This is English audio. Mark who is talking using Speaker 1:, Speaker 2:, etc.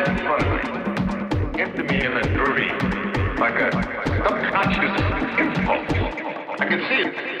Speaker 1: right in front of me. Hit me in the dreary, like a subconscious impulse. I can see it